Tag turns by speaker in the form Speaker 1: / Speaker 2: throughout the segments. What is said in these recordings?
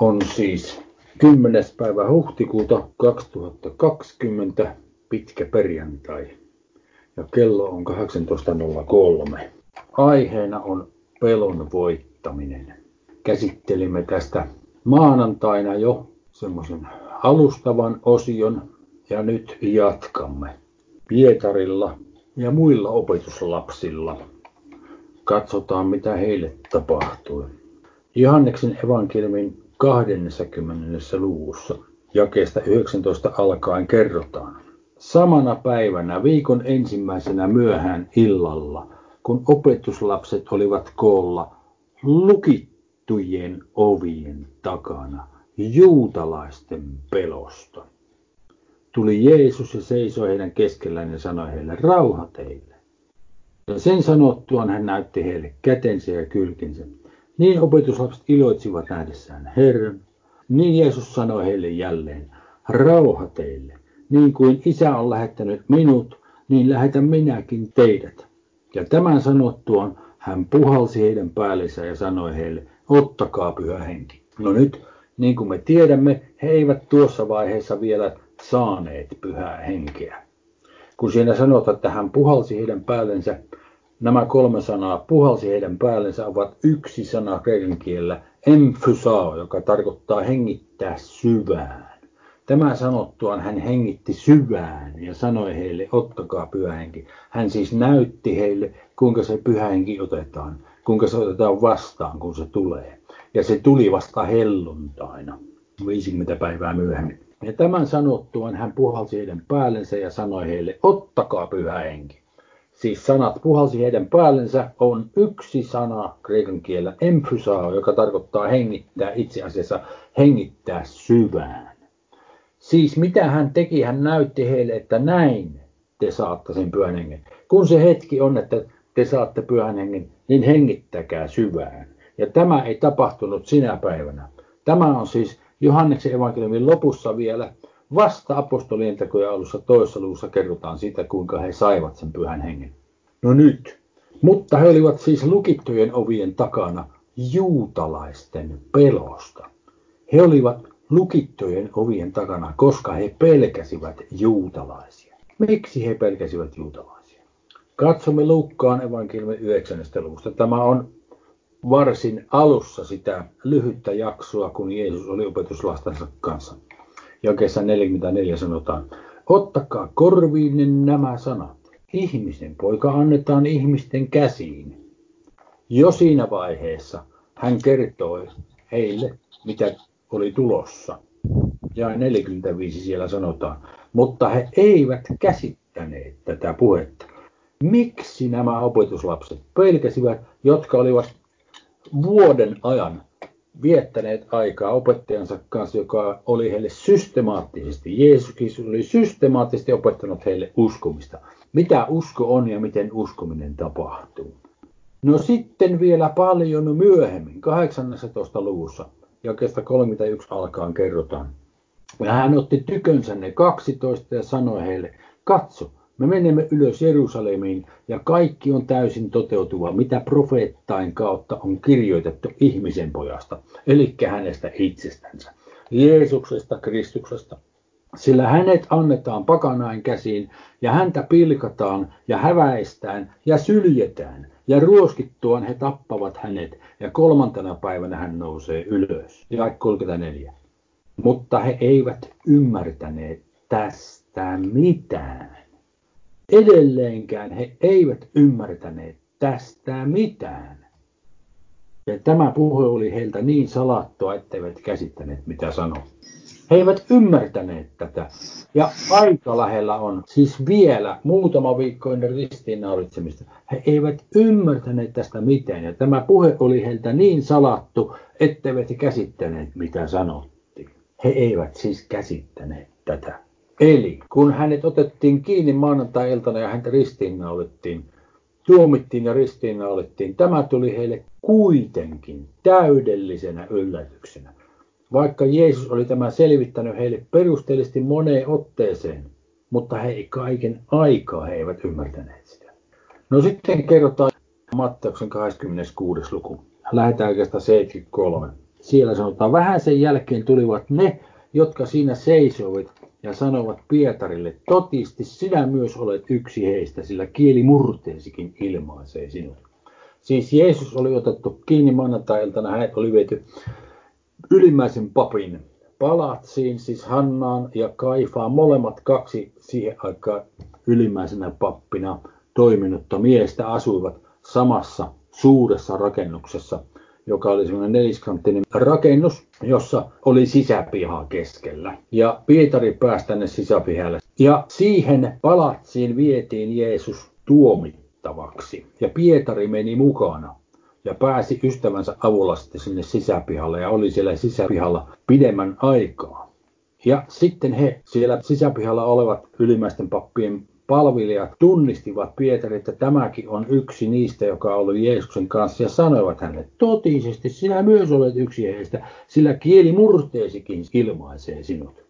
Speaker 1: on siis 10. päivä huhtikuuta 2020, pitkä perjantai. Ja kello on 18.03. Aiheena on pelon voittaminen. Käsittelimme tästä maanantaina jo semmoisen alustavan osion ja nyt jatkamme. Pietarilla ja muilla opetuslapsilla. Katsotaan mitä heille tapahtui. Johanneksen evankeliumin 20. luvussa jakeesta 19 alkaen kerrotaan. Samana päivänä viikon ensimmäisenä myöhään illalla, kun opetuslapset olivat koolla lukittujen ovien takana juutalaisten pelosta, tuli Jeesus ja seisoi heidän keskellään ja sanoi heille, rauha teille. Ja sen sanottuaan hän näytti heille kätensä ja kylkinsä. Niin opetuslapset iloitsivat nähdessään Herran. Niin Jeesus sanoi heille jälleen, rauha teille. Niin kuin isä on lähettänyt minut, niin lähetän minäkin teidät. Ja tämän sanottuaan hän puhalsi heidän päällensä ja sanoi heille, ottakaa pyhä henki. No nyt, niin kuin me tiedämme, he eivät tuossa vaiheessa vielä saaneet pyhää henkeä. Kun siinä sanotaan, että hän puhalsi heidän päällensä, nämä kolme sanaa puhalsi heidän päällensä ovat yksi sana kreikan kielellä, emphysao, joka tarkoittaa hengittää syvään. Tämä sanottuaan hän hengitti syvään ja sanoi heille, ottakaa pyhähenki. Hän siis näytti heille, kuinka se pyhähenki otetaan, kuinka se otetaan vastaan, kun se tulee. Ja se tuli vasta helluntaina, 50 päivää myöhemmin. Ja tämän sanottuaan hän puhalsi heidän päällensä ja sanoi heille, ottakaa pyhä henki. Siis sanat puhalsi heidän päällensä on yksi sana kreikan kielellä emphysao, joka tarkoittaa hengittää itse asiassa hengittää syvään. Siis mitä hän teki, hän näytti heille, että näin te saatte sen pyhän hengen. Kun se hetki on, että te saatte pyhän hengen, niin hengittäkää syvään. Ja tämä ei tapahtunut sinä päivänä. Tämä on siis Johanneksen evankeliumin lopussa vielä vasta apostolien tekojen alussa toisessa luvussa kerrotaan siitä, kuinka he saivat sen pyhän hengen. No nyt. Mutta he olivat siis lukittujen ovien takana juutalaisten pelosta. He olivat lukittujen ovien takana, koska he pelkäsivät juutalaisia. Miksi he pelkäsivät juutalaisia? Katsomme Lukkaan evankeliumin 9. luvusta. Tämä on varsin alussa sitä lyhyttä jaksoa, kun Jeesus oli opetuslastensa kanssa. Jakeessa 44 sanotaan, ottakaa korviinne nämä sanat. Ihmisen poika annetaan ihmisten käsiin. Jo siinä vaiheessa hän kertoi heille, mitä oli tulossa. Ja 45 siellä sanotaan, mutta he eivät käsittäneet tätä puhetta. Miksi nämä opetuslapset pelkäsivät, jotka olivat vuoden ajan viettäneet aikaa opettajansa kanssa, joka oli heille systemaattisesti, Jeesus oli systemaattisesti opettanut heille uskomista. Mitä usko on ja miten uskominen tapahtuu. No sitten vielä paljon myöhemmin, 18. luvussa, jakeesta 31 alkaan kerrotaan. Ja hän otti tykönsä ne 12 ja sanoi heille, katso, me menemme ylös Jerusalemiin ja kaikki on täysin toteutuva, mitä profeettain kautta on kirjoitettu ihmisen pojasta, eli hänestä itsestänsä, Jeesuksesta, Kristuksesta. Sillä hänet annetaan pakanain käsiin ja häntä pilkataan ja häväistään ja syljetään ja ruoskittuaan he tappavat hänet ja kolmantena päivänä hän nousee ylös. Ja 34. Mutta he eivät ymmärtäneet tästä mitään. Edelleenkään he eivät ymmärtäneet tästä mitään. Ja tämä puhe oli heiltä niin salattua, etteivät käsittäneet mitä sanoi. He eivät ymmärtäneet tätä. Ja aika lähellä on, siis vielä muutama viikko ennen ristiinnaulitsemista, he eivät ymmärtäneet tästä mitään. Ja tämä puhe oli heiltä niin salattu, etteivät he käsittäneet mitä sanottiin. He eivät siis käsittäneet tätä. Eli kun hänet otettiin kiinni maanantai-iltana ja häntä ristiinnaulettiin, tuomittiin ja ristiinnaulettiin, tämä tuli heille kuitenkin täydellisenä yllätyksenä. Vaikka Jeesus oli tämä selvittänyt heille perusteellisesti moneen otteeseen, mutta he ei kaiken aikaa he eivät ymmärtäneet sitä. No sitten kerrotaan Matteuksen 26. luku. Lähdetään oikeastaan 73. siellä sanotaan, vähän sen jälkeen tulivat ne, jotka siinä seisoivat ja sanovat Pietarille, totisti sinä myös olet yksi heistä, sillä kieli murteesikin ilmaisee sinut. Siis Jeesus oli otettu kiinni maanantai-iltana, hänet oli viety ylimmäisen papin palatsiin, siis Hannaan ja Kaifaan, molemmat kaksi siihen aikaan ylimmäisenä pappina toiminutta miestä asuivat samassa suuressa rakennuksessa, joka oli semmoinen neliskanttinen rakennus, jossa oli sisäpiha keskellä. Ja Pietari pääsi tänne sisäpihalle. Ja siihen palatsiin vietiin Jeesus tuomittavaksi. Ja Pietari meni mukana ja pääsi ystävänsä avulla sitten sinne sisäpihalle ja oli siellä sisäpihalla pidemmän aikaa. Ja sitten he siellä sisäpihalla olevat ylimmäisten pappien palvelijat tunnistivat Pietari, että tämäkin on yksi niistä, joka on ollut Jeesuksen kanssa ja sanoivat hänelle, totisesti sinä myös olet yksi heistä, sillä kieli murteesikin ilmaisee sinut.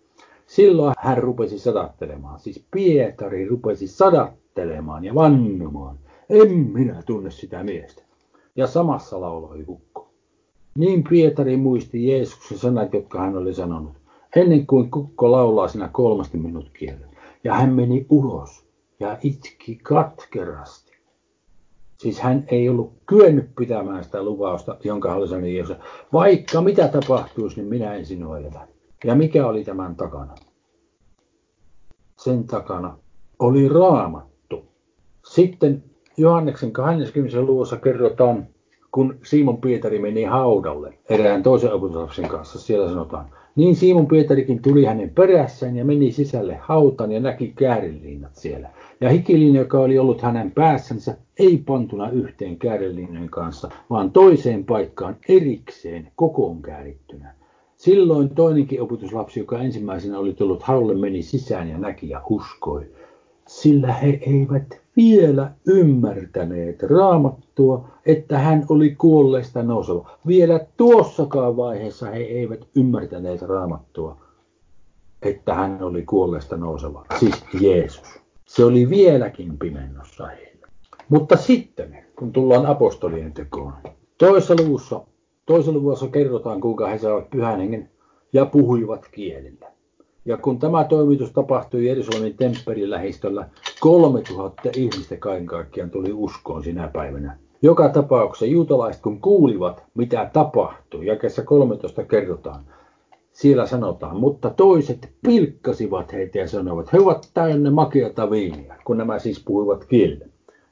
Speaker 1: Silloin hän rupesi sadattelemaan, siis Pietari rupesi sadattelemaan ja vannomaan, en minä tunne sitä miestä. Ja samassa lauloi kukko. Niin Pietari muisti Jeesuksen sanat, jotka hän oli sanonut, ennen kuin kukko laulaa sinä kolmasti minut kielen. Ja hän meni ulos ja itki katkerasti. Siis hän ei ollut kyennyt pitämään sitä lupausta, jonka hän oli Jeesus. Vaikka mitä tapahtuisi, niin minä en sinua jätä. Ja mikä oli tämän takana? Sen takana oli raamattu. Sitten Johanneksen 20. luvussa kerrotaan, kun Simon Pietari meni haudalle erään toisen opetuslapsen kanssa. Siellä sanotaan, niin Simon Pietarikin tuli hänen perässään ja meni sisälle hautaan ja näki käärinliinat siellä. Ja hikiliina, joka oli ollut hänen päässänsä, ei pantuna yhteen kääreliinojen kanssa, vaan toiseen paikkaan erikseen kokoon käärittynä. Silloin toinenkin opetuslapsi, joka ensimmäisenä oli tullut haulle, meni sisään ja näki ja uskoi. Sillä he eivät vielä ymmärtäneet raamattua, että hän oli kuolleista nouseva. Vielä tuossakaan vaiheessa he eivät ymmärtäneet raamattua, että hän oli kuolleista nouseva. Siis Jeesus. Se oli vieläkin pimennossa heillä. Mutta sitten, kun tullaan apostolien tekoon, toisessa luvussa, toisessa luvussa kerrotaan, kuinka he saavat pyhän hengen ja puhuivat kielillä. Ja kun tämä toimitus tapahtui Jerusalemin temppelin lähistöllä, 3000 ihmistä kaiken kaikkiaan tuli uskoon sinä päivänä. Joka tapauksessa juutalaiset kun kuulivat, mitä tapahtui, jakessa 13 kerrotaan, siellä sanotaan, mutta toiset pilkkasivat heitä ja sanoivat, he ovat täynnä makeata viiniä, kun nämä siis puhuivat kieltä.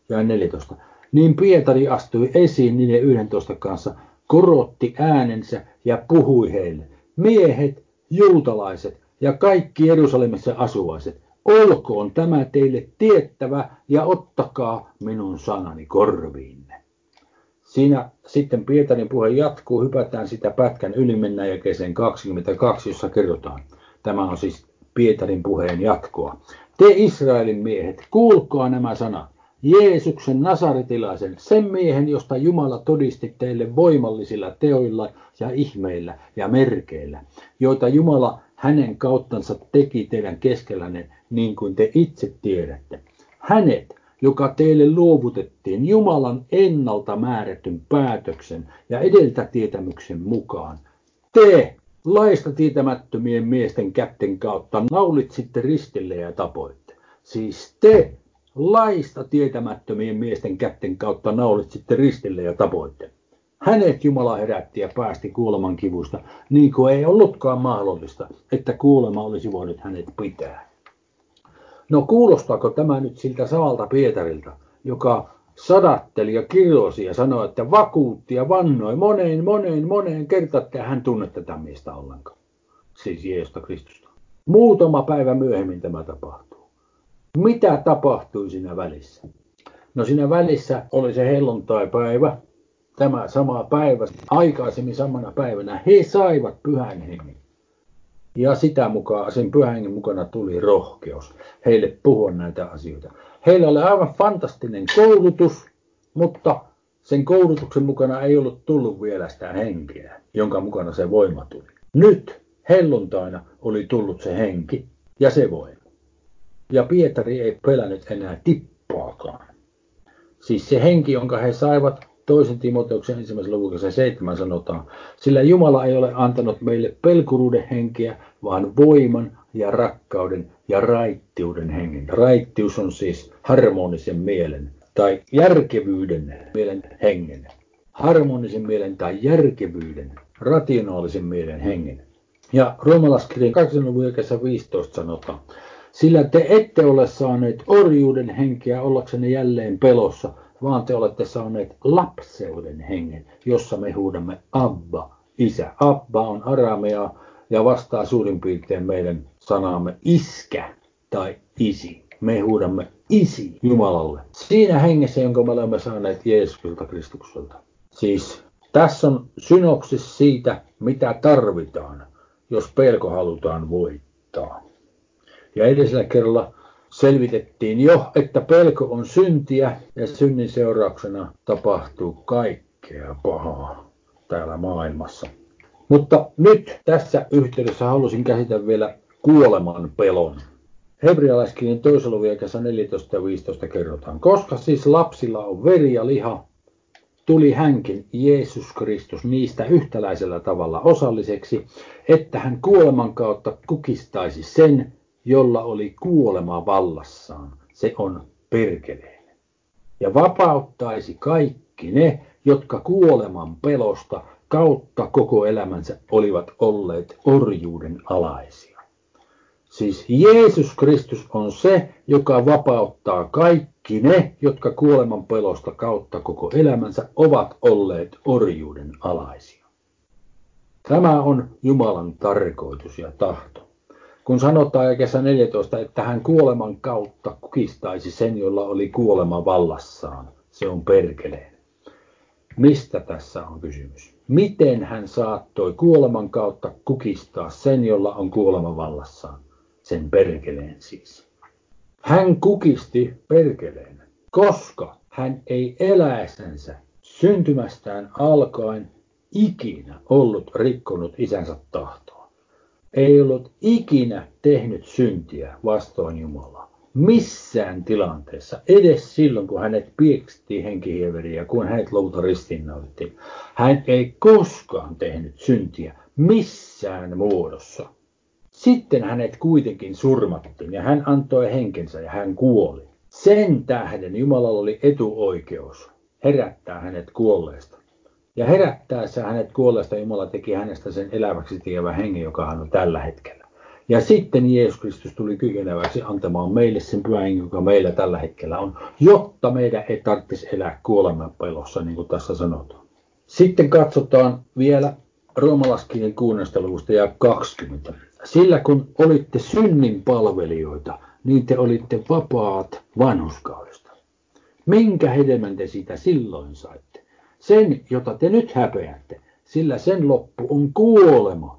Speaker 1: Ja 14. Niin Pietari astui esiin niiden 11 kanssa, korotti äänensä ja puhui heille, miehet, juutalaiset ja kaikki Jerusalemissa asuvaiset, olkoon tämä teille tiettävä ja ottakaa minun sanani korviinne. Siinä sitten Pietarin puhe jatkuu, hypätään sitä pätkän yli, mennään jakeeseen 22, jossa kerrotaan. Tämä on siis Pietarin puheen jatkoa. Te Israelin miehet, kuulkoa nämä sanat. Jeesuksen nasaretilaisen, sen miehen, josta Jumala todisti teille voimallisilla teoilla ja ihmeillä ja merkeillä, joita Jumala hänen kauttansa teki teidän keskellänne, niin kuin te itse tiedätte. Hänet, joka teille luovutettiin Jumalan ennalta määrätyn päätöksen ja edeltä tietämyksen mukaan. Te laista tietämättömien miesten kätten kautta naulitsitte ristille ja tapoitte. Siis te laista tietämättömien miesten kätten kautta naulitsitte ristille ja tapoitte. Hänet Jumala herätti ja päästi kuoleman kivusta, niin kuin ei ollutkaan mahdollista, että kuolema olisi voinut hänet pitää. No kuulostaako tämä nyt siltä samalta Pietarilta, joka sadatteli ja kirjoisi ja sanoi, että vakuutti ja vannoi moneen, moneen, moneen kertaan, että hän tunne tätä miestä ollenkaan. Siis Jeesusta Kristusta. Muutama päivä myöhemmin tämä tapahtuu. Mitä tapahtui siinä välissä? No siinä välissä oli se helluntai-päivä, tämä sama päivä, aikaisemmin samana päivänä, he saivat pyhän hengen. Ja sitä mukaan, sen pyhän mukana tuli rohkeus heille puhua näitä asioita. Heillä oli aivan fantastinen koulutus, mutta sen koulutuksen mukana ei ollut tullut vielä sitä henkeä, jonka mukana se voima tuli. Nyt helluntaina oli tullut se henki ja se voima. Ja Pietari ei pelännyt enää tippaakaan. Siis se henki, jonka he saivat toisen Timoteuksen ensimmäisen luvun seitsemän sanotaan, sillä Jumala ei ole antanut meille pelkuruuden henkeä, vaan voiman ja rakkauden ja raittiuden hengen. Raittius on siis harmonisen mielen tai järkevyyden mielen hengen. Harmonisen mielen tai järkevyyden, rationaalisen mielen hengen. Ja roomalaiskirjan 2. luvun 15 sanotaan, sillä te ette ole saaneet orjuuden henkeä ollaksenne jälleen pelossa, vaan te olette saaneet lapseuden hengen, jossa me huudamme Abba, isä. Abba on aramea ja vastaa suurin piirtein meidän sanaamme iskä tai isi. Me huudamme isi Jumalalle. Siinä hengessä, jonka me olemme saaneet Jeesukselta Kristukselta. Siis tässä on synopsis siitä, mitä tarvitaan, jos pelko halutaan voittaa. Ja edellisellä kerralla selvitettiin jo, että pelko on syntiä ja synnin seurauksena tapahtuu kaikkea pahaa täällä maailmassa. Mutta nyt tässä yhteydessä halusin käsitellä vielä kuoleman pelon. Hebrealaiskirjan toisella luvun 14 ja 15 kerrotaan, koska siis lapsilla on veri ja liha, tuli hänkin, Jeesus Kristus, niistä yhtäläisellä tavalla osalliseksi, että hän kuoleman kautta kukistaisi sen, jolla oli kuolema vallassaan, se on perkeleen. Ja vapauttaisi kaikki ne, jotka kuoleman pelosta kautta koko elämänsä olivat olleet orjuuden alaisia. Siis Jeesus Kristus on se, joka vapauttaa kaikki ne, jotka kuoleman pelosta kautta koko elämänsä ovat olleet orjuuden alaisia. Tämä on Jumalan tarkoitus ja tahto. Kun sanotaan kesä 14, että hän kuoleman kautta kukistaisi sen, jolla oli kuolema vallassaan, se on perkeleen. Mistä tässä on kysymys? Miten hän saattoi kuoleman kautta kukistaa sen, jolla on kuolema vallassaan? Sen perkeleen siis. Hän kukisti perkeleen, koska hän ei eläessänsä syntymästään alkaen ikinä ollut rikkonut isänsä tahtoa ei ollut ikinä tehnyt syntiä vastoin Jumalaa. Missään tilanteessa, edes silloin kun hänet pieksittiin henkihieveriä, kun hänet lopulta ristiinnaulittiin. Hän ei koskaan tehnyt syntiä missään muodossa. Sitten hänet kuitenkin surmattiin ja hän antoi henkensä ja hän kuoli. Sen tähden Jumalalla oli etuoikeus herättää hänet kuolleesta. Ja herättäessä hänet kuolleesta Jumala teki hänestä sen eläväksi tekevän hengen, joka hän on tällä hetkellä. Ja sitten Jeesus Kristus tuli kykeneväksi antamaan meille sen pyhän joka meillä tällä hetkellä on, jotta meidän ei tarvitsisi elää kuoleman pelossa, niin kuin tässä sanotaan. Sitten katsotaan vielä roomalaiskirjan 6. luvusta ja 20. Sillä kun olitte synnin palvelijoita, niin te olitte vapaat vanhuskaudesta. Minkä hedelmän te siitä silloin saitte? Sen, jota te nyt häpeätte, sillä sen loppu on kuolema.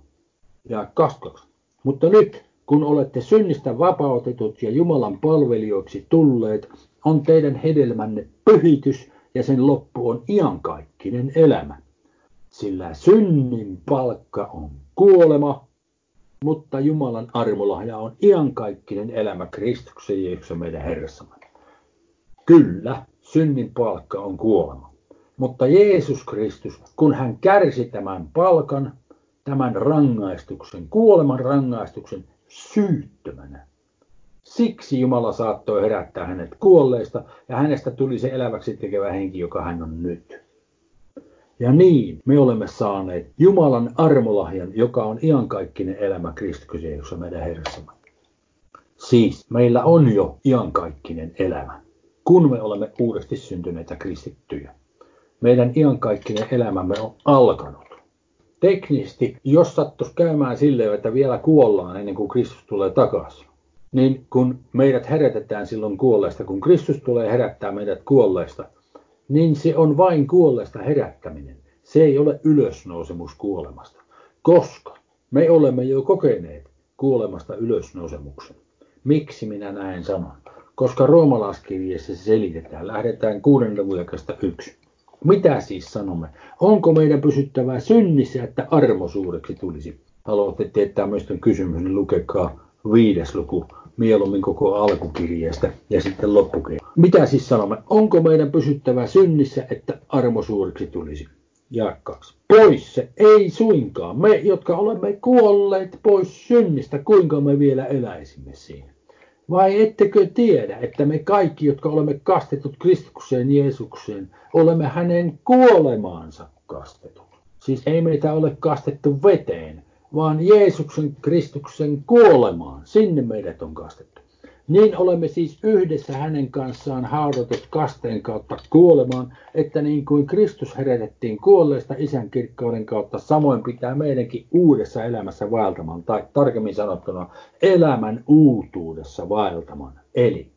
Speaker 1: Ja 22. Mutta nyt, kun olette synnistä vapautetut ja Jumalan palvelijoiksi tulleet, on teidän hedelmänne pyhitys ja sen loppu on iankaikkinen elämä. Sillä synnin palkka on kuolema, mutta Jumalan armolahja on iankaikkinen elämä Kristuksen Jeesuksen meidän Herrassamme. Kyllä, synnin palkka on kuolema. Mutta Jeesus Kristus, kun hän kärsi tämän palkan, tämän rangaistuksen, kuoleman rangaistuksen syyttömänä. Siksi Jumala saattoi herättää hänet kuolleista ja hänestä tuli se eläväksi tekevä henki, joka hän on nyt. Ja niin me olemme saaneet Jumalan armolahjan, joka on iankaikkinen elämä Kristus Jeesuksessa meidän Herrassamme. Siis meillä on jo iankaikkinen elämä, kun me olemme uudesti syntyneitä kristittyjä meidän iankaikkinen elämämme on alkanut. Teknisesti, jos sattuisi käymään silleen, että vielä kuollaan ennen kuin Kristus tulee takaisin, niin kun meidät herätetään silloin kuolleesta, kun Kristus tulee herättää meidät kuolleesta, niin se on vain kuolleesta herättäminen. Se ei ole ylösnousemus kuolemasta, koska me olemme jo kokeneet kuolemasta ylösnousemuksen. Miksi minä näin sanon? Koska roomalaiskirjeessä se selitetään. Lähdetään kuuden luvun yksi. Mitä siis sanomme? Onko meidän pysyttävää synnissä, että armo suureksi tulisi? Haluatte tietää myös tämän kysymyksen, niin lukekaa viides luku, mieluummin koko alkukirjeestä ja sitten loppukirja. mitä siis sanomme? Onko meidän pysyttävä synnissä, että armo suuriksi tulisi? Ja kaksi. Pois se, ei suinkaan. Me, jotka olemme kuolleet pois synnistä, kuinka me vielä eläisimme siinä? Vai ettekö tiedä, että me kaikki, jotka olemme kastetut Kristukseen Jeesukseen, olemme hänen kuolemaansa kastetut? Siis ei meitä ole kastettu veteen, vaan Jeesuksen Kristuksen kuolemaan. Sinne meidät on kastettu. Niin olemme siis yhdessä hänen kanssaan haudatut kasteen kautta kuolemaan, että niin kuin Kristus herätettiin kuolleesta isän kirkkauden kautta, samoin pitää meidänkin uudessa elämässä vaeltamaan, tai tarkemmin sanottuna elämän uutuudessa vaeltamaan. Eli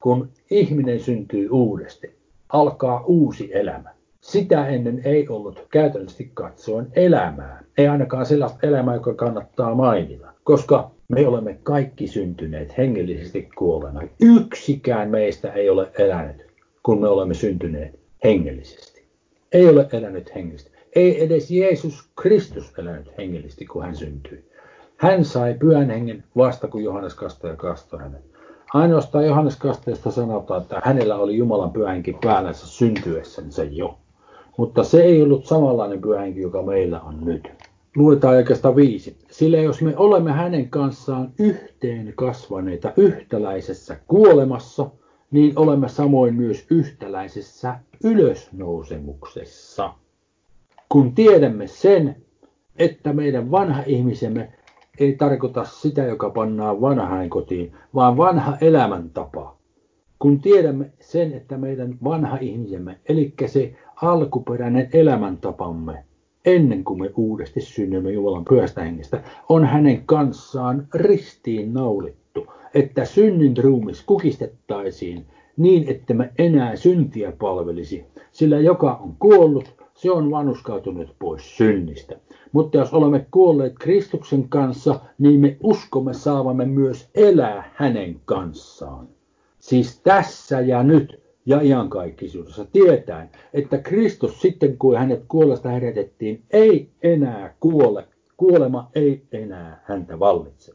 Speaker 1: kun ihminen syntyy uudesti, alkaa uusi elämä. Sitä ennen ei ollut käytännössä katsoen elämää. Ei ainakaan sellaista elämää, joka kannattaa mainita. Koska me olemme kaikki syntyneet hengellisesti kuolleena. Yksikään meistä ei ole elänyt, kun me olemme syntyneet hengellisesti. Ei ole elänyt hengellisesti. Ei edes Jeesus Kristus elänyt hengellisesti, kun hän syntyi. Hän sai pyhän hengen vasta, kun Johannes Kastaja kastoi hänet. Ainoastaan Johannes Kastajasta sanotaan, että hänellä oli Jumalan pyhänkin päällänsä syntyessänsä jo. Mutta se ei ollut samanlainen pyhänki, joka meillä on nyt. Luetaan oikeastaan viisi. Sillä jos me olemme hänen kanssaan yhteen kasvaneita yhtäläisessä kuolemassa, niin olemme samoin myös yhtäläisessä ylösnousemuksessa. Kun tiedämme sen, että meidän vanha ihmisemme ei tarkoita sitä, joka pannaan vanhaan kotiin, vaan vanha elämäntapa. Kun tiedämme sen, että meidän vanha ihmisemme, eli se alkuperäinen elämäntapamme, ennen kuin me uudesti synnymme Jumalan pyhästä hengestä, on hänen kanssaan ristiin naulittu, että synnin ruumis kukistettaisiin niin, että me enää syntiä palvelisi, sillä joka on kuollut, se on vanuskautunut pois synnistä. Mutta jos olemme kuolleet Kristuksen kanssa, niin me uskomme saavamme myös elää hänen kanssaan. Siis tässä ja nyt ja iankaikkisuudessa, tietäen, että Kristus sitten kun hänet kuolesta herätettiin, ei enää kuole. Kuolema ei enää häntä vallitse.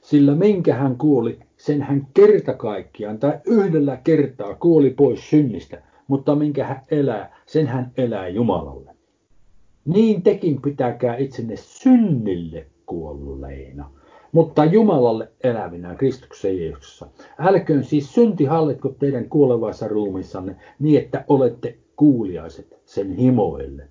Speaker 1: Sillä minkä hän kuoli, sen hän kerta kaikkiaan tai yhdellä kertaa kuoli pois synnistä, mutta minkä hän elää, sen hän elää Jumalalle. Niin tekin pitäkää itsenne synnille kuolleina mutta Jumalalle elävinä Kristuksen Jeesuksessa. Älköön siis synti hallitko teidän kuolevaissa ruumissanne niin, että olette kuuliaiset sen himoille.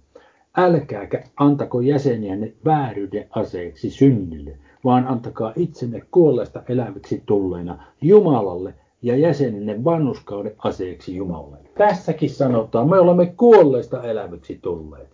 Speaker 1: Älkääkä antako jäseniänne vääryyden aseeksi synnille, vaan antakaa itsenne kuolleesta eläviksi tulleina Jumalalle ja jäsenenne vannuskauden aseeksi Jumalalle. Tässäkin sanotaan, me olemme kuolleista eläviksi tulleet.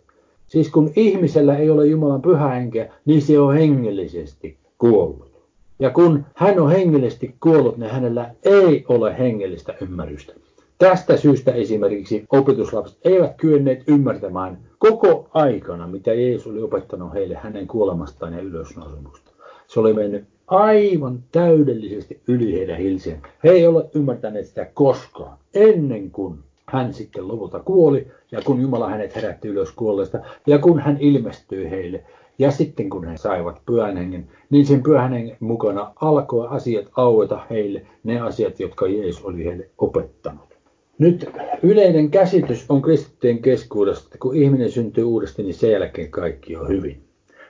Speaker 1: Siis kun ihmisellä ei ole Jumalan pyhähenkeä, niin se on hengellisesti kuollut. Ja kun hän on hengellisesti kuollut, niin hänellä ei ole hengellistä ymmärrystä. Tästä syystä esimerkiksi opetuslapset eivät kyenneet ymmärtämään koko aikana, mitä Jeesus oli opettanut heille hänen kuolemastaan ja ylösnousemusta. Se oli mennyt aivan täydellisesti yli heidän hilseen. He ei ole ymmärtäneet sitä koskaan, ennen kuin hän sitten lopulta kuoli ja kun Jumala hänet herätti ylös kuolleesta ja kun hän ilmestyi heille ja sitten kun he saivat pyhän hengen, niin sen pyhän hengen mukana alkoi asiat aueta heille, ne asiat, jotka Jeesus oli heille opettanut. Nyt yleinen käsitys on kristittyjen keskuudesta, että kun ihminen syntyy uudesti, niin sen jälkeen kaikki on hyvin.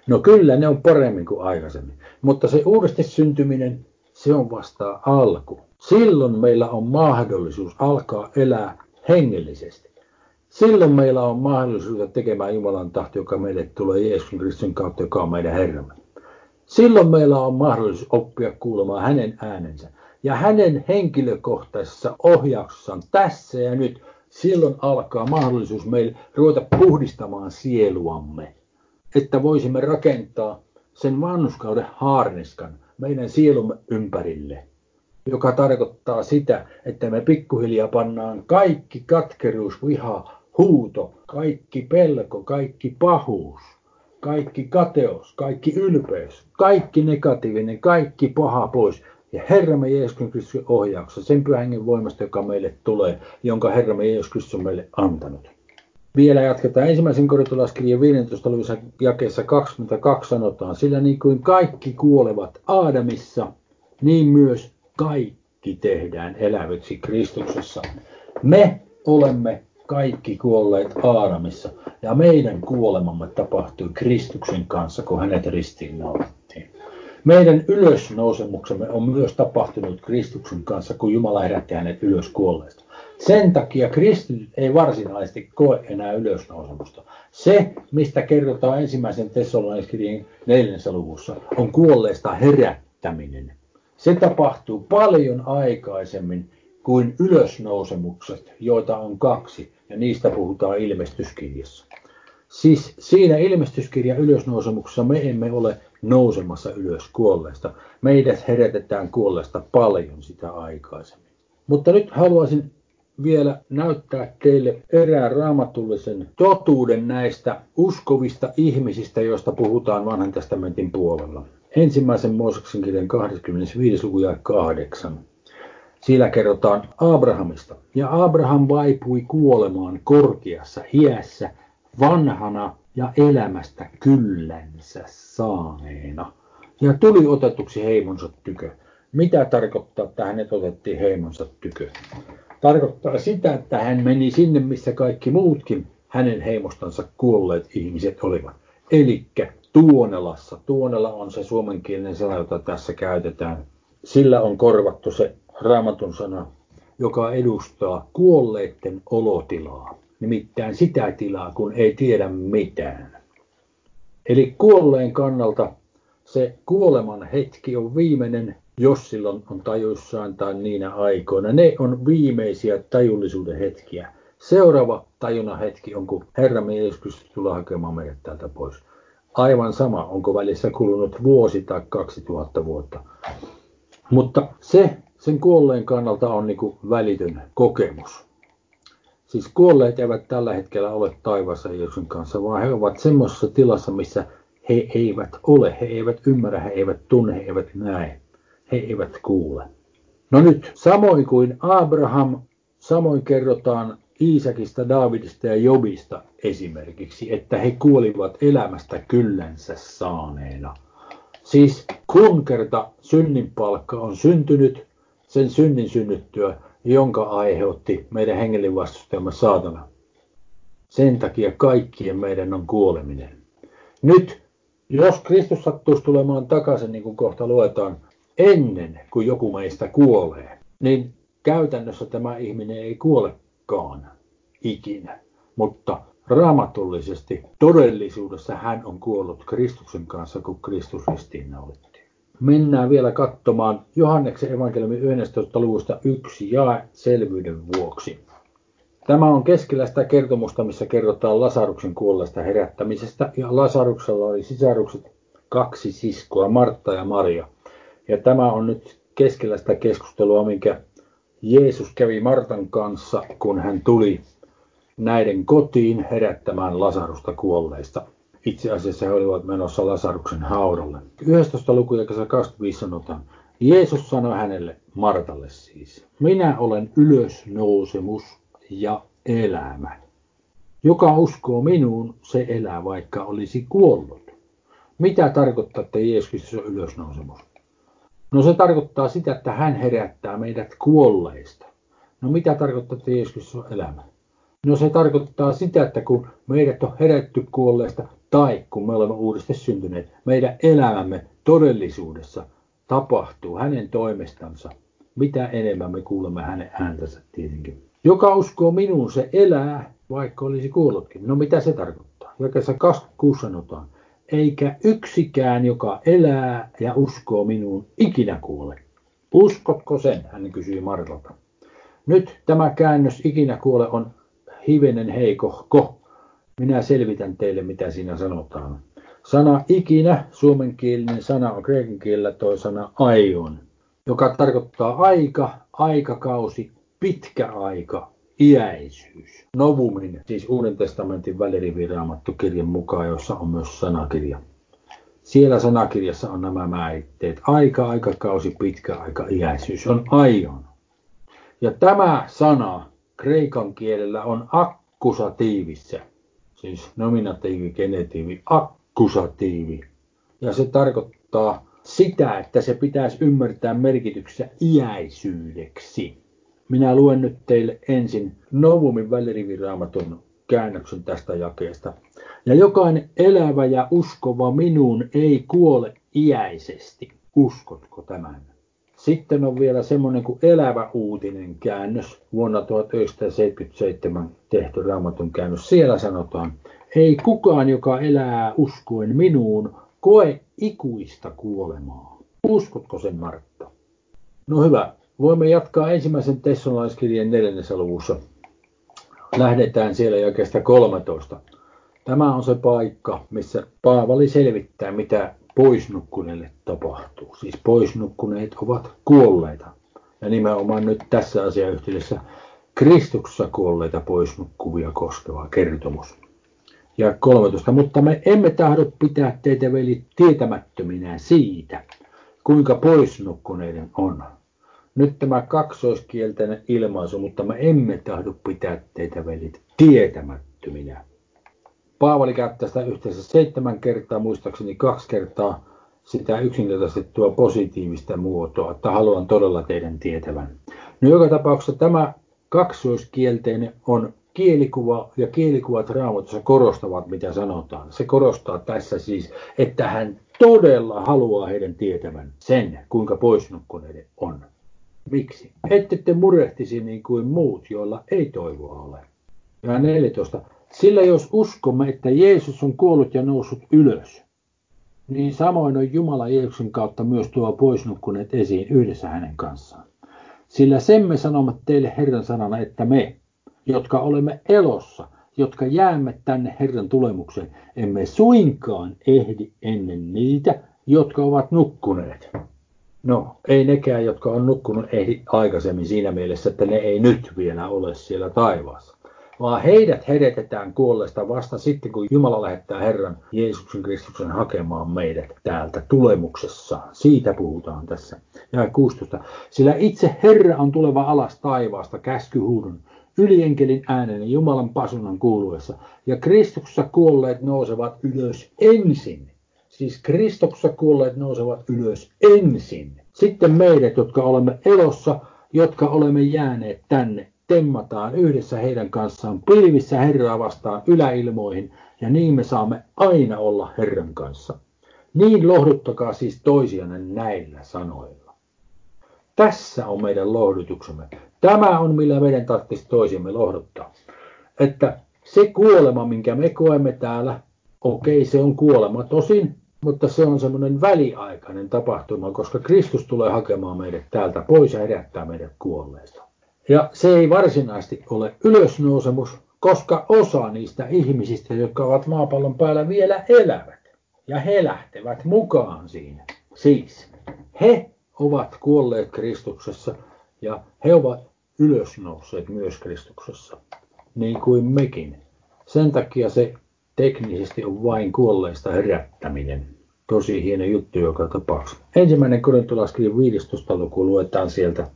Speaker 1: No kyllä, ne on paremmin kuin aikaisemmin. Mutta se uudesti syntyminen, se on vasta alku. Silloin meillä on mahdollisuus alkaa elää hengellisesti. Silloin meillä on mahdollisuus tekemään Jumalan tahto, joka meille tulee Jeesuksen Kristuksen kautta, joka on meidän Herramme. Silloin meillä on mahdollisuus oppia kuulemaan hänen äänensä. Ja hänen henkilökohtaisessa ohjauksessaan tässä ja nyt, silloin alkaa mahdollisuus meille ruveta puhdistamaan sieluamme. Että voisimme rakentaa sen vannuskauden haarniskan meidän sielumme ympärille joka tarkoittaa sitä, että me pikkuhiljaa pannaan kaikki katkeruus, viha, huuto, kaikki pelko, kaikki pahuus, kaikki kateus, kaikki ylpeys, kaikki negatiivinen, kaikki paha pois. Ja Herramme Jeesus Kristus ohjauksessa, sen pyhän voimasta, joka meille tulee, jonka Herramme Jeesus Kristus on meille antanut. Vielä jatketaan ensimmäisen korintolaiskirjan 15. luvussa jakeessa 22 sanotaan, sillä niin kuin kaikki kuolevat Aadamissa, niin myös kaikki kaikki tehdään eläviksi Kristuksessa. Me olemme kaikki kuolleet Aadamissa ja meidän kuolemamme tapahtui Kristuksen kanssa, kun hänet ristiinnaulattiin. Meidän ylösnousemuksemme on myös tapahtunut Kristuksen kanssa, kun Jumala herätti hänet ylös kuolleesta. Sen takia kristityt ei varsinaisesti koe enää ylösnousemusta. Se, mistä kerrotaan ensimmäisen Tessaloniskirjan neljännessä luvussa, on kuolleesta herättäminen. Se tapahtuu paljon aikaisemmin kuin ylösnousemukset, joita on kaksi, ja niistä puhutaan ilmestyskirjassa. Siis siinä ilmestyskirjan ylösnousemuksessa me emme ole nousemassa ylös kuolleesta. Meidät herätetään kuolleesta paljon sitä aikaisemmin. Mutta nyt haluaisin vielä näyttää teille erään raamatullisen totuuden näistä uskovista ihmisistä, joista puhutaan vanhan testamentin puolella. Ensimmäisen Mooseksen kirjan 25. luku ja 8. Siellä kerrotaan Abrahamista. Ja Abraham vaipui kuolemaan korkeassa iässä, vanhana ja elämästä kyllänsä saaneena. Ja tuli otetuksi heimonsa tykö. Mitä tarkoittaa, että hänet otettiin heimonsa tykö? Tarkoittaa sitä, että hän meni sinne, missä kaikki muutkin hänen heimostansa kuolleet ihmiset olivat. Eli Tuonelassa. Tuonela on se suomenkielinen sana, jota tässä käytetään. Sillä on korvattu se raamatun sana, joka edustaa kuolleiden olotilaa. Nimittäin sitä tilaa, kun ei tiedä mitään. Eli kuolleen kannalta se kuoleman hetki on viimeinen, jos silloin on tajuissaan tai niinä aikoina. Ne on viimeisiä tajullisuuden hetkiä. Seuraava tajunnan hetki on, kun Herramme Jeesus tulee hakemaan meidät täältä pois. Aivan sama, onko välissä kulunut vuosi tai 2000 vuotta. Mutta se sen kuolleen kannalta on niin kuin välitön kokemus. Siis kuolleet eivät tällä hetkellä ole taivaassa Jeesuksen kanssa, vaan he ovat semmoisessa tilassa, missä he eivät ole, he eivät ymmärrä, he eivät tunne, he eivät näe, he eivät kuule. No nyt, samoin kuin Abraham, samoin kerrotaan Iisakista, Daavidista ja Jobista esimerkiksi, että he kuolivat elämästä kyllänsä saaneena. Siis kun kerta synnin palkka on syntynyt, sen synnin synnyttyä, jonka aiheutti meidän hengellinen vastustajamme saatana. Sen takia kaikkien meidän on kuoleminen. Nyt, jos Kristus sattuisi tulemaan takaisin, niin kuin kohta luetaan, ennen kuin joku meistä kuolee, niin käytännössä tämä ihminen ei kuolekaan ikinä. Mutta raamatullisesti todellisuudessa hän on kuollut Kristuksen kanssa, kun Kristus ristiinnaulittiin mennään vielä katsomaan Johanneksen evankeliumin 11. luvusta yksi ja selvyyden vuoksi. Tämä on keskellä sitä kertomusta, missä kerrotaan Lasaruksen kuolleesta herättämisestä. Ja Lasaruksella oli sisarukset kaksi siskoa, Martta ja Maria. Ja tämä on nyt keskellä sitä keskustelua, minkä Jeesus kävi Martan kanssa, kun hän tuli näiden kotiin herättämään Lasarusta kuolleista. Itse asiassa he olivat menossa Lasaruksen haudalle. 11. luku ja 25 sanotaan. Jeesus sanoi hänelle, Martalle siis, minä olen ylösnousemus ja elämä. Joka uskoo minuun, se elää vaikka olisi kuollut. Mitä tarkoittaa, että Jeesus on ylösnousemus? No se tarkoittaa sitä, että hän herättää meidät kuolleista. No mitä tarkoittaa, että Jeesus on elämä? No se tarkoittaa sitä, että kun meidät on herätty kuolleista, tai kun me olemme uudesti syntyneet, meidän elämämme todellisuudessa tapahtuu hänen toimestansa, mitä enemmän me kuulemme hänen ääntänsä tietenkin. Joka uskoo minuun, se elää, vaikka olisi kuollutkin. No mitä se tarkoittaa? Jakessa 26 sanotaan, eikä yksikään, joka elää ja uskoo minuun, ikinä kuole. Uskotko sen? Hän kysyi Martalta. Nyt tämä käännös ikinä kuole on hivenen heikohko. Minä selvitän teille, mitä siinä sanotaan. Sana ikinä, suomenkielinen sana on kreikan kielellä toi sana aion, joka tarkoittaa aika, aikakausi, pitkä aika, iäisyys. Novumin, siis Uuden testamentin väliriviraamattu kirjan mukaan, jossa on myös sanakirja. Siellä sanakirjassa on nämä määritteet. Aika, aikakausi, pitkä aika, iäisyys on aion. Ja tämä sana kreikan kielellä on akkusatiivissa siis nominatiivi, genetiivi, akkusatiivi. Ja se tarkoittaa sitä, että se pitäisi ymmärtää merkityksessä iäisyydeksi. Minä luen nyt teille ensin Novumin väliriviraamatun käännöksen tästä jakeesta. Ja jokainen elävä ja uskova minuun ei kuole iäisesti. Uskotko tämän? Sitten on vielä semmoinen kuin elävä uutinen käännös, vuonna 1977 tehty raamatun käännös. Siellä sanotaan, ei kukaan, joka elää uskoen minuun, koe ikuista kuolemaa. Uskotko sen, Martta? No hyvä, voimme jatkaa ensimmäisen Tessalaiskirjeen neljännessä luvussa. Lähdetään siellä jakeesta 13. Tämä on se paikka, missä Paavali selvittää, mitä poisnukkuneille tapahtuu. Siis poisnukkuneet ovat kuolleita. Ja nimenomaan nyt tässä asiayhteydessä Kristuksessa kuolleita poisnukkuvia koskeva kertomus. Ja 13. Mutta me emme tahdo pitää teitä veli tietämättöminä siitä, kuinka poisnukkuneiden on. Nyt tämä kaksoiskielteinen ilmaisu, mutta me emme tahdo pitää teitä velit tietämättöminä. Paavali käyttää sitä yhteensä seitsemän kertaa, muistaakseni kaksi kertaa sitä yksinkertaistettua positiivista muotoa, että haluan todella teidän tietävän. No joka tapauksessa tämä kaksoiskielteinen on kielikuva ja kielikuvat raamatussa korostavat, mitä sanotaan. Se korostaa tässä siis, että hän todella haluaa heidän tietävän sen, kuinka poisnukkuneiden on. Miksi? Ette te murehtisi niin kuin muut, joilla ei toivoa ole. Ja 14. Sillä jos uskomme, että Jeesus on kuollut ja noussut ylös, niin samoin on Jumala Jeesuksen kautta myös tuo poisnukkuneet esiin yhdessä hänen kanssaan. Sillä sen me sanomme teille Herran sanana, että me, jotka olemme elossa, jotka jäämme tänne Herran tulemukseen, emme suinkaan ehdi ennen niitä, jotka ovat nukkuneet. No, ei nekään, jotka on nukkunut ehdi aikaisemmin siinä mielessä, että ne ei nyt vielä ole siellä taivaassa vaan heidät herätetään kuolleesta vasta sitten, kun Jumala lähettää Herran Jeesuksen Kristuksen hakemaan meidät täältä tulemuksessaan. Siitä puhutaan tässä. Ja 16. Sillä itse Herra on tuleva alas taivaasta käskyhuudun, ylienkelin äänen Jumalan pasunan kuuluessa. Ja Kristuksessa kuolleet nousevat ylös ensin. Siis Kristuksessa kuolleet nousevat ylös ensin. Sitten meidät, jotka olemme elossa, jotka olemme jääneet tänne temmataan yhdessä heidän kanssaan pilvissä Herraa vastaan yläilmoihin, ja niin me saamme aina olla Herran kanssa. Niin lohduttakaa siis toisianne näillä sanoilla. Tässä on meidän lohdutuksemme. Tämä on, millä meidän tarvitsisi toisiamme lohduttaa. Että se kuolema, minkä me koemme täällä, okei, se on kuolema tosin, mutta se on semmoinen väliaikainen tapahtuma, koska Kristus tulee hakemaan meidät täältä pois ja herättää meidät kuolleista. Ja se ei varsinaisesti ole ylösnousemus, koska osa niistä ihmisistä, jotka ovat maapallon päällä vielä elävät, ja he lähtevät mukaan siinä. Siis he ovat kuolleet Kristuksessa ja he ovat ylösnousseet myös Kristuksessa, niin kuin mekin. Sen takia se teknisesti on vain kuolleista herättäminen. Tosi hieno juttu joka tapauksessa. Ensimmäinen korintolaskirja 15. luku luetaan sieltä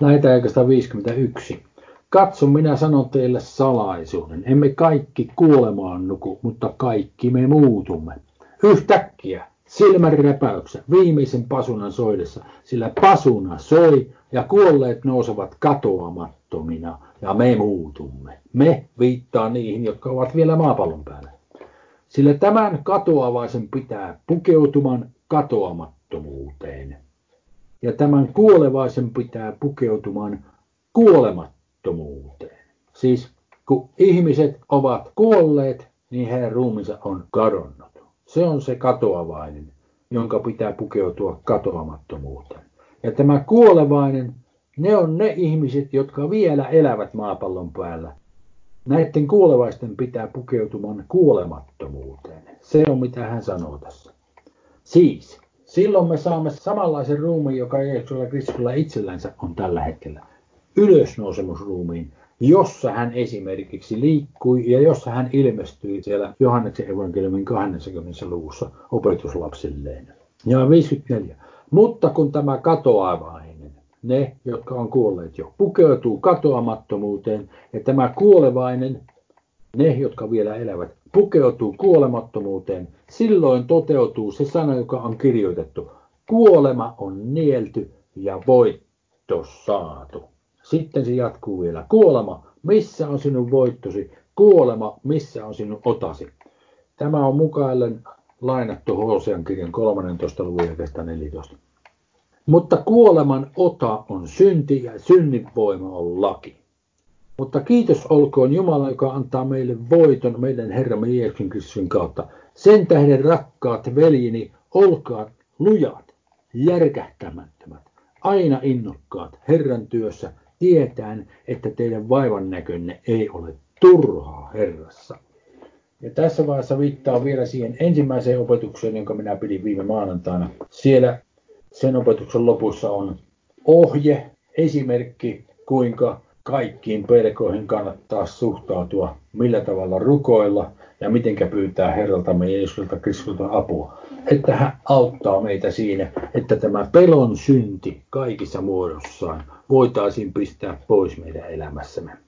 Speaker 1: Lähetään 51. Katso, minä sanon teille salaisuuden. Emme kaikki kuolemaan nuku, mutta kaikki me muutumme. Yhtäkkiä silmänräpäyksessä, viimeisen pasunan soidessa, sillä pasuna soi ja kuolleet nousevat katoamattomina ja me muutumme. Me viittaa niihin, jotka ovat vielä maapallon päällä. Sillä tämän katoavaisen pitää pukeutuman katoamattomuuteen ja tämän kuolevaisen pitää pukeutumaan kuolemattomuuteen. Siis kun ihmiset ovat kuolleet, niin heidän ruuminsa on kadonnut. Se on se katoavainen, jonka pitää pukeutua katoamattomuuteen. Ja tämä kuolevainen, ne on ne ihmiset, jotka vielä elävät maapallon päällä. Näiden kuolevaisten pitää pukeutumaan kuolemattomuuteen. Se on mitä hän sanoo tässä. Siis, Silloin me saamme samanlaisen ruumiin, joka Jeesuksella Kristuksella itsellänsä on tällä hetkellä. Ylösnousemusruumiin, jossa hän esimerkiksi liikkui ja jossa hän ilmestyi siellä Johanneksen evankeliumin 20. luvussa opetuslapsilleen. Ja 54. Mutta kun tämä katoavainen, ne, jotka on kuolleet jo, pukeutuu katoamattomuuteen ja tämä kuolevainen, ne, jotka vielä elävät, pukeutuu kuolemattomuuteen, silloin toteutuu se sana, joka on kirjoitettu. kuolema on nielty ja voitto saatu. Sitten se jatkuu vielä. Kuolema, missä on sinun voittosi? Kuolema, missä on sinun otasi? Tämä on mukaillen lainattu Hosean kirjan 13. luvun 14. Mutta kuoleman ota on synti ja synnin voima on laki. Mutta kiitos olkoon Jumala, joka antaa meille voiton meidän Herramme Jeesuksen Kristuksen kautta. Sen tähden rakkaat veljini, olkaa lujat, järkähtämättömät, aina innokkaat Herran työssä, tietäen, että teidän vaivan näkönne ei ole turhaa Herrassa. Ja tässä vaiheessa viittaa vielä siihen ensimmäiseen opetukseen, jonka minä pidin viime maanantaina. Siellä sen opetuksen lopussa on ohje, esimerkki, kuinka kaikkiin pelkoihin kannattaa suhtautua, millä tavalla rukoilla ja miten pyytää Herraltamme Jeesukselta Kristukselta apua. Että hän auttaa meitä siinä, että tämä pelon synti kaikissa muodossaan voitaisiin pistää pois meidän elämässämme.